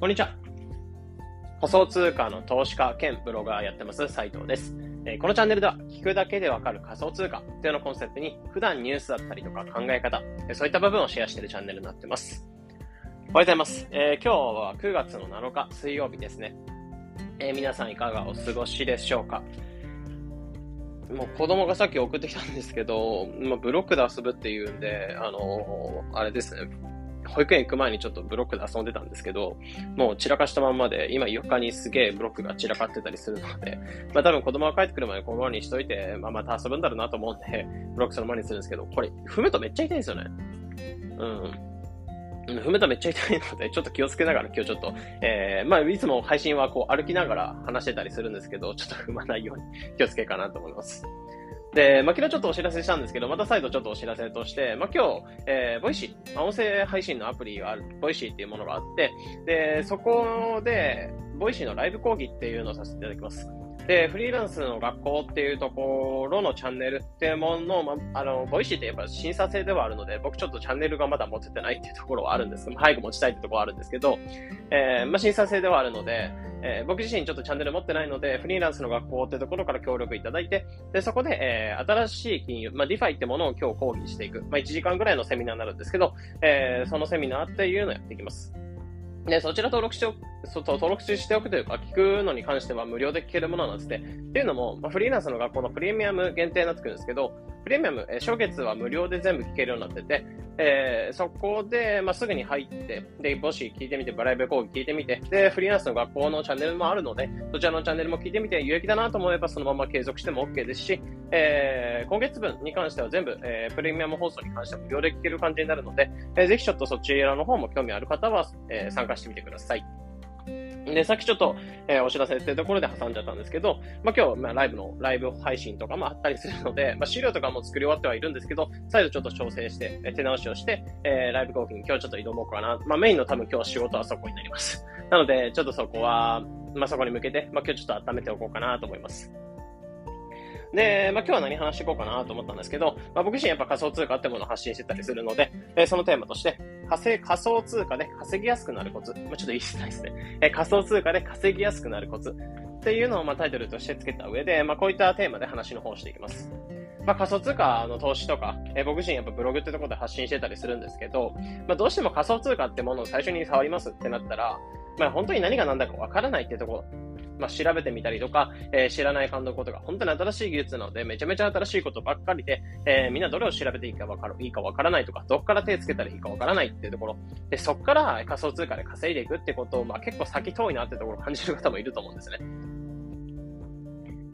こんにちは。仮想通貨の投資家兼ブロガーやってます斉藤です。えこのチャンネルでは聞くだけでわかる仮想通貨というのをコンセプトに普段ニュースだったりとか考え方、そういった部分をシェアしているチャンネルになってます。おはようございます。えー、今日は9月の7日水曜日ですね。えー、皆さんいかがお過ごしでしょうかもう子供がさっき送ってきたんですけど、まあ、ブロックで遊ぶっていうんで、あのー、あれですね、保育園行く前にちょっとブロックで遊んでたんですけど、もう散らかしたまんまで、今床にすげえブロックが散らかってたりするので、まあ多分子供が帰ってくるまでこのままにしといて、まあまた遊ぶんだろうなと思うんで、ブロックそのままにするんですけど、これ踏むとめっちゃ痛いんですよね。うん。踏むとめっちゃ痛いので、ちょっと気をつけながら今日ちょっと、えー、まあ、いつも配信はこう歩きながら話してたりするんですけど、ちょっと踏まないように気をつけかなと思います。で、まあ、昨日ちょっとお知らせしたんですけど、また再度ちょっとお知らせとして、まあ、今日、えー、 Voicy、音声配信のアプリがある、 Voicy っていうものがあって、で、そこで、 Voicy のライブ講義っていうのをさせていただきます。で、フリーランスの学校っていうところのチャンネルっていうものの、まあ、の、 Voicy ってやっぱ審査制ではあるので、僕ちょっとチャンネルがまだ持ててないっていうところはあるんですけど、早く持ちたいってところはあるんですけど、えー、まあ、審査制ではあるので、えー、僕自身ちょっとチャンネル持ってないので、フリーランスの学校ってところから協力いただいて、で、そこで、えー、新しい金融、まあ、 DeFi ってものを今日講義していく。まあ、1時間ぐらいのセミナーになるんですけど、えー、そのセミナーっていうのをやっていきます。で、そちら登録してそ登録しておくというか、聞くのに関しては無料で聞けるものなんですね。っていうのも、まあ、フリーランスの学校のプレミアム限定になってくるんですけど、プレミアム、えー、初月は無料で全部聞けるようになってて、えー、そこで、まあ、すぐに入って、で、もし聞いてみて、バライブ講義聞いてみて、で、フリーランスの学校のチャンネルもあるので、そちらのチャンネルも聞いてみて、有益だなと思えばそのまま継続しても OK ですし、えー、今月分に関しては全部、えー、プレミアム放送に関しては無料で聞ける感じになるので、えー、ぜひちょっとそちらの方も興味ある方は、えー、参加してみてください。で、さっきちょっと、えー、お知らせっていうところで挟んじゃったんですけど、まあ、今日、まあ、ライブの、ライブ配信とかもあったりするので、まあ、資料とかも作り終わってはいるんですけど、再度ちょっと調整して、え手直しをして、えー、ライブ後期に今日ちょっと挑もうかな。まあ、メインの多分今日仕事はそこになります。なので、ちょっとそこは、まあ、そこに向けて、まあ、今日ちょっと温めておこうかなと思います。で、まあ、今日は何話していこうかなと思ったんですけど、まあ、僕自身やっぱ仮想通貨ってものを発信してたりするので、えー、そのテーマとして、仮想通貨で稼ぎやすくなるコツ。まあ、ちょっと言いづらいですね。えー、仮想通貨で稼ぎやすくなるコツ。っていうのをまあタイトルとして付けた上で、まあ、こういったテーマで話の方をしていきます。まあ、仮想通貨の投資とか、えー、僕自身やっぱブログってところで発信してたりするんですけど、まあ、どうしても仮想通貨ってものを最初に触りますってなったら、まあ、本当に何が何だかわからないってところまあ、調べてみたりとか、えー、知らない感動ことが本当に新しい技術なので、めちゃめちゃ新しいことばっかりで、えー、みんなどれを調べていいかわかる、いいかわからないとか、どっから手つけたらいいかわからないっていうところ。で、そっから仮想通貨で稼いでいくってことを、まあ、結構先遠いなってところを感じる方もいると思うんですね。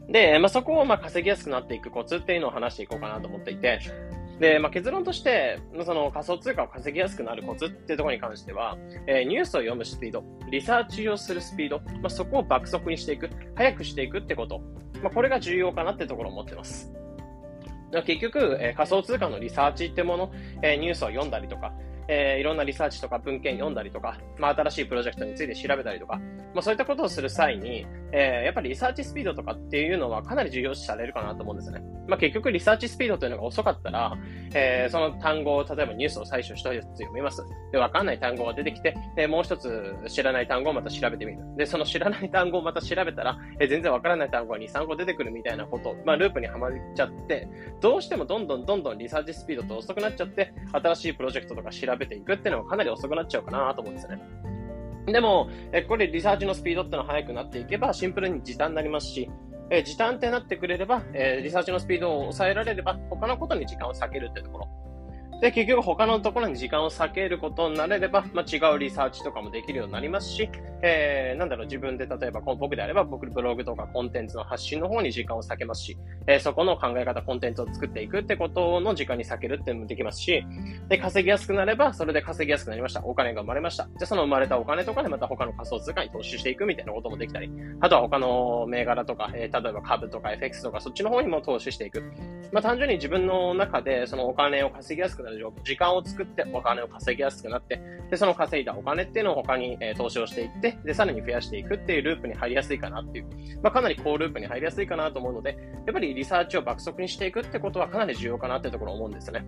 で、まあ、そこをまあ稼ぎやすくなっていくコツっていうのを話していこうかなと思っていて、で、まあ、結論として、その仮想通貨を稼ぎやすくなるコツっていうところに関しては、えー、ニュースを読むスピード、リサーチをするスピード、まあ、そこを爆速にしていく、早くしていくってこと、まあ、これが重要かなってところを思ってます。結局、えー、仮想通貨のリサーチってもの、えー、ニュースを読んだりとか、えー、いろんなリサーチとか文献読んだりとか、まあ、新しいプロジェクトについて調べたりとか、まあ、そういったことをする際に、えー、やっぱりリサーチスピードとかっていうのはかなり重要視されるかなと思うんですよね。まあ、結局リサーチスピードというのが遅かったら、えー、その単語を、例えばニュースを最初一つ読みます。で、わかんない単語が出てきて、で、もう一つ知らない単語をまた調べてみる。で、その知らない単語をまた調べたら、えー、全然わからない単語が2、3個出てくるみたいなこと、まあ、ループにはまっちゃって、どうしてもどんどんどんどんリサーチスピードと遅くなっちゃって、新しいプロジェクトとか調べていくっていうのがかなり遅くなっちゃうかなと思うんですよね。でも、えこれリサーチのスピードってのは速くなっていけば、シンプルに時短になりますし、え時短ってなってくれれば、えリサーチのスピードを抑えられれば、他のことに時間を避けるってところ。で、結局他のところに時間を避けることになれれば、まあ、違うリサーチとかもできるようになりますし、えー、なんだろう、自分で例えば僕であれば僕のブログとかコンテンツの発信の方に時間を避けますし、えー、そこの考え方、コンテンツを作っていくってことの時間に避けるっていうのもできますし、で、稼ぎやすくなれば、それで稼ぎやすくなりました。お金が生まれました。じゃあその生まれたお金とかでまた他の仮想通貨に投資していくみたいなこともできたり、あとは他の銘柄とか、えー、例えば株とか FX とかそっちの方にも投資していく。まあ単純に自分の中でそのお金を稼ぎやすくなる状況、時間を作ってお金を稼ぎやすくなって、で、その稼いだお金っていうのを他に、えー、投資をしていって、で、さらに増やしていくっていうループに入りやすいかなっていう、まあ、かなり高ループに入りやすいかなと思うので、やっぱりリサーチを爆速にしていくってことはかなり重要かなっていうところ思うんですよね。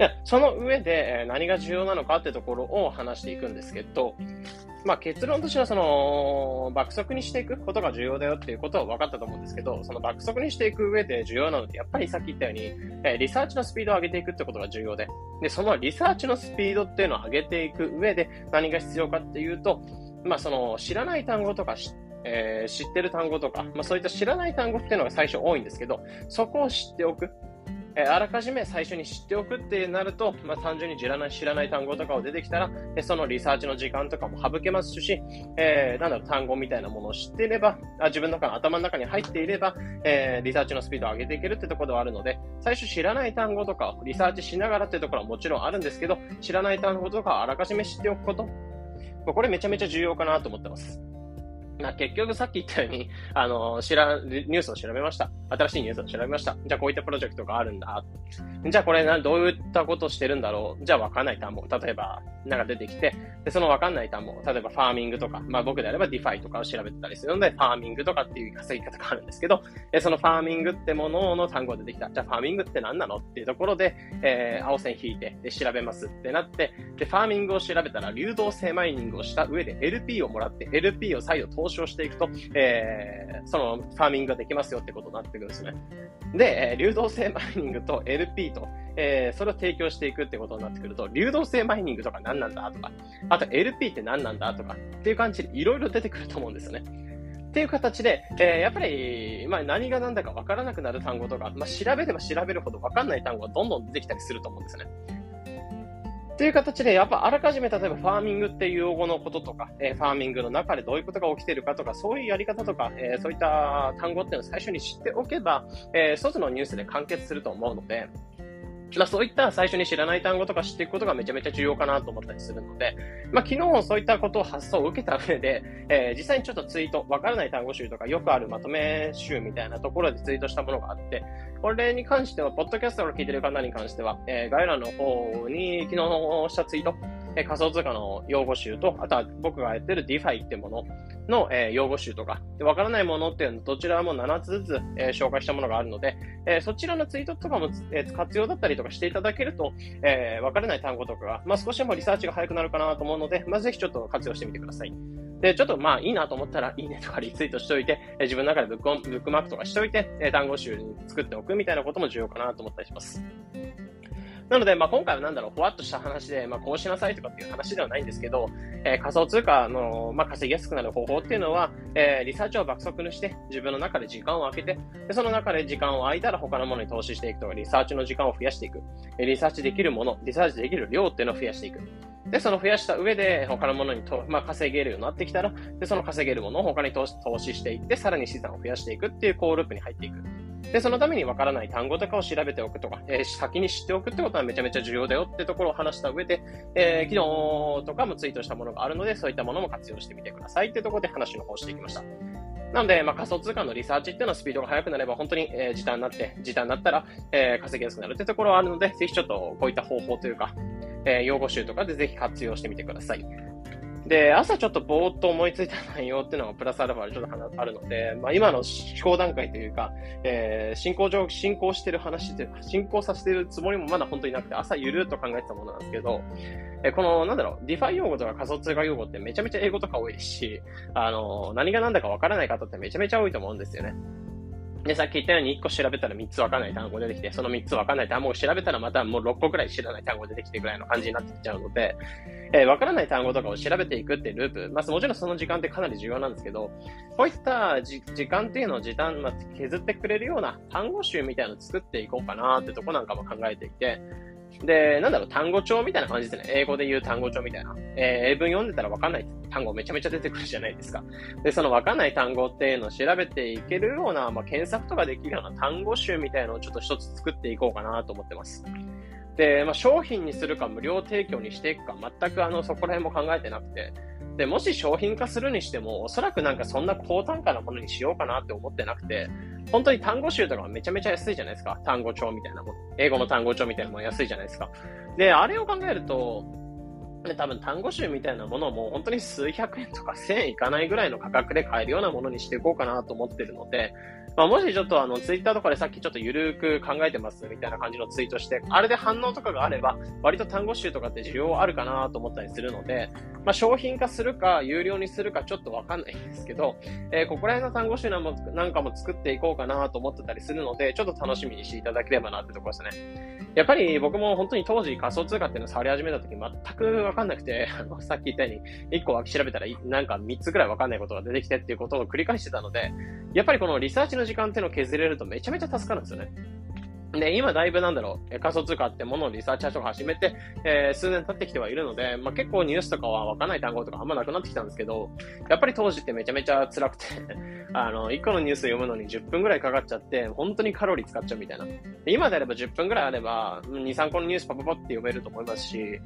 で、その上で何が重要なのかってところを話していくんですけど、まあ結論としてはその爆速にしていくことが重要だよっていうことは分かったと思うんですけど、その爆速にしていく上で重要なのってやっぱりさっき言ったように、リサーチのスピードを上げていくってことが重要で、で、そのリサーチのスピードっていうのを上げていく上で何が必要かっていうと、まあその知らない単語とかえー、知ってる単語とか、まあ、そういった知らない単語っていうのが最初多いんですけど、そこを知っておく。え、あらかじめ最初に知っておくってなると、まあ、単純に知らない知らない単語とかを出てきたら、えそのリサーチの時間とかも省けますし、えー、なんだろう、単語みたいなものを知っていれば、あ自分の中の頭の中に入っていれば、えー、リサーチのスピードを上げていけるってところではあるので、最初知らない単語とかリサーチしながらってところはもちろんあるんですけど、知らない単語とかあらかじめ知っておくこと、これめちゃめちゃ重要かなと思ってます。まあ、結局さっき言ったように、あの、知ら、ニュースを調べました。新しいニュースを調べました。じゃあこういったプロジェクトがあるんだ。じゃあこれな、どういったことをしてるんだろう。じゃあわかんない単語。例えば、なんか出てきて、で、そのわかんない単語。例えば farming とか、まあ僕であれば DeFi とかを調べてたりするので、 farming とかっていう稼ぎ方があるんですけど、えその farming ってものの単語が出てきた。じゃあ farming って何なのっていうところで、えー、青線引いて、で、調べますってなって、で、 farming を調べたら、流動性マイニングをした上で LP をもらって、LP を再度投資をしていくと、えー、そのファーミングができますよってことになってくるんですね。で、流動性マイニングと LP と、えー、それを提供していくってことになってくると、流動性マイニングとか何なんだとか、あと LP って何なんだとかっていう感じでいろいろ出てくると思うんですよね。っていう形で、えー、やっぱり、まあ、何が何だか分からなくなる単語とか、まあ、調べれば調べるほど分かんない単語がどんどん出てきたりすると思うんですね。という形で、やっぱあらかじめ例えばファーミングっていう用語のこととか、えー、ファーミングの中でどういうことが起きているかとか、そういうやり方とか、えー、そういった単語っていうのを最初に知っておけば、えー、一つのニュースで完結すると思うので、まあ、そういった最初に知らない単語とか知っていくことがめちゃめちゃ重要かなと思ったりするので、まあ、昨日そういったことを発想を受けた上で、えー、実際にちょっとツイート、わからない単語集とかよくあるまとめ集みたいなところでツイートしたものがあって、これに関しては、ポッドキャストを聞いてる方に関しては、えー、概要欄の方に昨日したツイート、え、仮想通貨の用語集と、あとは僕がやってる DeFi ってものの、え、用語集とか、わからないものっていうのどちらも7つずつ、えー、紹介したものがあるので、え、そちらのツイートとかも、え、活用だったりとかしていただけると、えー、わからない単語とかが、まあ、少しでもリサーチが早くなるかなと思うので、まあ、ぜひちょっと活用してみてください。で、ちょっとまあいいなと思ったら、いいねとかリツイートしておいて、え自分の中でブックブックマークとかしておいて、え単語集に作っておくみたいなことも重要かなと思ったりします。なので、まあ、今回はなんだろう、ふわっとした話で、まあ、こうしなさいとかっていう話ではないんですけど、えー、仮想通貨の、まあ、稼ぎやすくなる方法っていうのは、えー、リサーチを爆速にして、自分の中で時間を空けて、でその中で時間を空いたら他のものに投資していくとか、リサーチの時間を増やしていく。リサーチできるもの、リサーチできる量っていうのを増やしていく。で、その増やした上で、他のものにと、まあ、稼げるようになってきたら、で、その稼げるものを他に投資していって、さらに資産を増やしていくっていうコーループに入っていく。で、そのためにわからない単語とかを調べておくとか、えー、先に知っておくってことはめちゃめちゃ重要だよってところを話した上で、えー、昨日とかもツイートしたものがあるので、そういったものも活用してみてくださいってところで話の方していきました。なので、まあ、仮想通貨のリサーチっていうのはスピードが速くなれば、本当に、えー、時短になって、時短になったら、えー、稼ぎやすくなるってところはあるので、ぜひちょっとこういった方法というか、えー、用語集とかでぜひ活用してみてください。で、朝ちょっとぼーっと思いついた内容っていうのがプラスアルファでちょっとあるので、まあ今の思考段階というか、えー、進行上、進行してる話で、進行させてるつもりもまだ本当になくて、朝ゆるっと考えてたものなんですけど、えー、この、なんだろう、 DeFi 用語とか仮想通貨用語ってめちゃめちゃ英語とか多いし、あの、何が何だかわからない方ってめちゃめちゃ多いと思うんですよね。で、さっき言ったように1個調べたら3つわかんない単語出てきて、その3つわかんない単語を調べたらまたもう6個くらい知らない単語出てきてぐらいの感じになってきちゃうので、えー、わからない単語とかを調べていくっていうループ、まあもちろんその時間ってかなり重要なんですけど、こういった時間っていうのを時短、まあ、削ってくれるような単語集みたいなのを作っていこうかなってとこなんかも考えていて、で、なんだろう、単語帳みたいな感じですね。英語で言う単語帳みたいな。えー、英文読んでたらわかんない単語めちゃめちゃ出てくるじゃないですか。で、そのわかんない単語っていうのを調べていけるような、まあ、検索とかできるような単語集みたいなのをちょっと一つ作っていこうかなと思ってます。で、まあ、商品にするか無料提供にしていくか、全くあの、そこら辺も考えてなくて、で、もし商品化するにしても、おそらくなんかそんな高単価なものにしようかなって思ってなくて、本当に単語集とかめちゃめちゃ安いじゃないですか。単語帳みたいなもの。英語の単語帳みたいなもの安いじゃないですか。で、あれを考えると、で、多分単語集みたいなものも本当に数百円とか1000円いかないぐらいの価格で買えるようなものにしていこうかなと思ってるので、まあ、もしちょっとあの、ツイッターとかでさっきちょっとゆるく考えてますみたいな感じのツイートして、あれで反応とかがあれば、割と単語集とかって需要あるかなと思ったりするので、まあ、商品化するか、有料にするかちょっとわかんないんですけど、えー、ここら辺の単語集なんかも作っていこうかなと思ってたりするので、ちょっと楽しみにしていただければなってところですね。やっぱり僕も本当に当時仮想通貨っていうのを触り始めた時全くわかんなくて、あの、さっき言ったように、1個調べたらなんか3つくらいわかんないことが出てきてっていうことを繰り返してたので、やっぱりこのリサーチの時間っていうのを削れるとめちゃめちゃ助かるんですよね。で、今だいぶなんだろう、仮想通貨ってものをリサーチとか始めて、えー、数年経ってきてはいるので、まあ、結構ニュースとかはわかんない単語とかあんまなくなってきたんですけど、やっぱり当時ってめちゃめちゃ辛くて あの、1個のニュース読むのに10分くらいかかっちゃって、本当にカロリー使っちゃうみたいな。今であれば10分くらいあれば、2、3個のニュースパパパって読めると思いますし、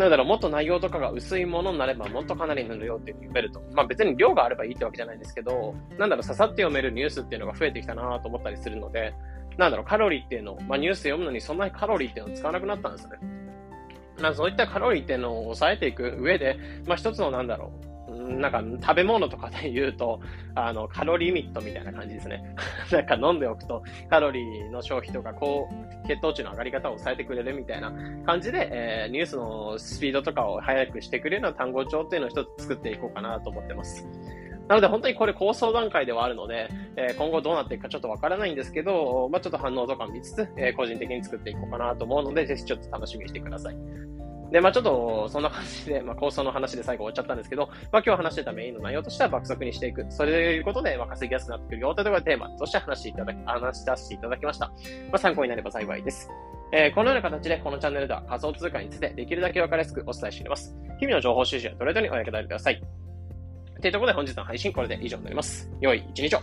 なんだろう、もっと内容とかが薄いものになれば、もっとかなり塗るよっていう読めると。まあ別に量があればいいってわけじゃないんですけど、なんだろう、ささって読めるニュースっていうのが増えてきたなと思ったりするので、なんだろう、カロリーっていうのを、まあ、ニュース読むのにそんなにカロリーっていうのを使わなくなったんですね。まあ、そういったカロリーっていうのを抑えていく上で、まあ、一つのなんだろう、なんか食べ物とかで言うと、あの、カロリーミットみたいな感じですね。なんか飲んでおくと、カロリーの消費とか、こう、血糖値の上がり方を抑えてくれるみたいな感じで、えー、ニュースのスピードとかを速くしてくれるような単語帳っていうのを一つ作っていこうかなと思ってます。なので本当にこれ構想段階ではあるので、えー、今後どうなっていくかちょっとわからないんですけど、まあ、ちょっと反応とか見つつ、えー、個人的に作っていこうかなと思うので、ぜひちょっと楽しみにしてください。で、まあちょっと、そんな感じで、まあ構想の話で最後終わっちゃったんですけど、まあ今日話してたメインの内容としては爆速にしていく。それということで、まあ稼ぎやすくなってくるよというところでテーマとして話していただき、話し出していただきました。まあ参考になれば幸いです。えー、このような形で、このチャンネルでは仮想通貨についてできるだけわかりやすくお伝えしています。日々の情報収集やトレードにお役立てください。というところで本日の配信これで以上になります。良い一日を。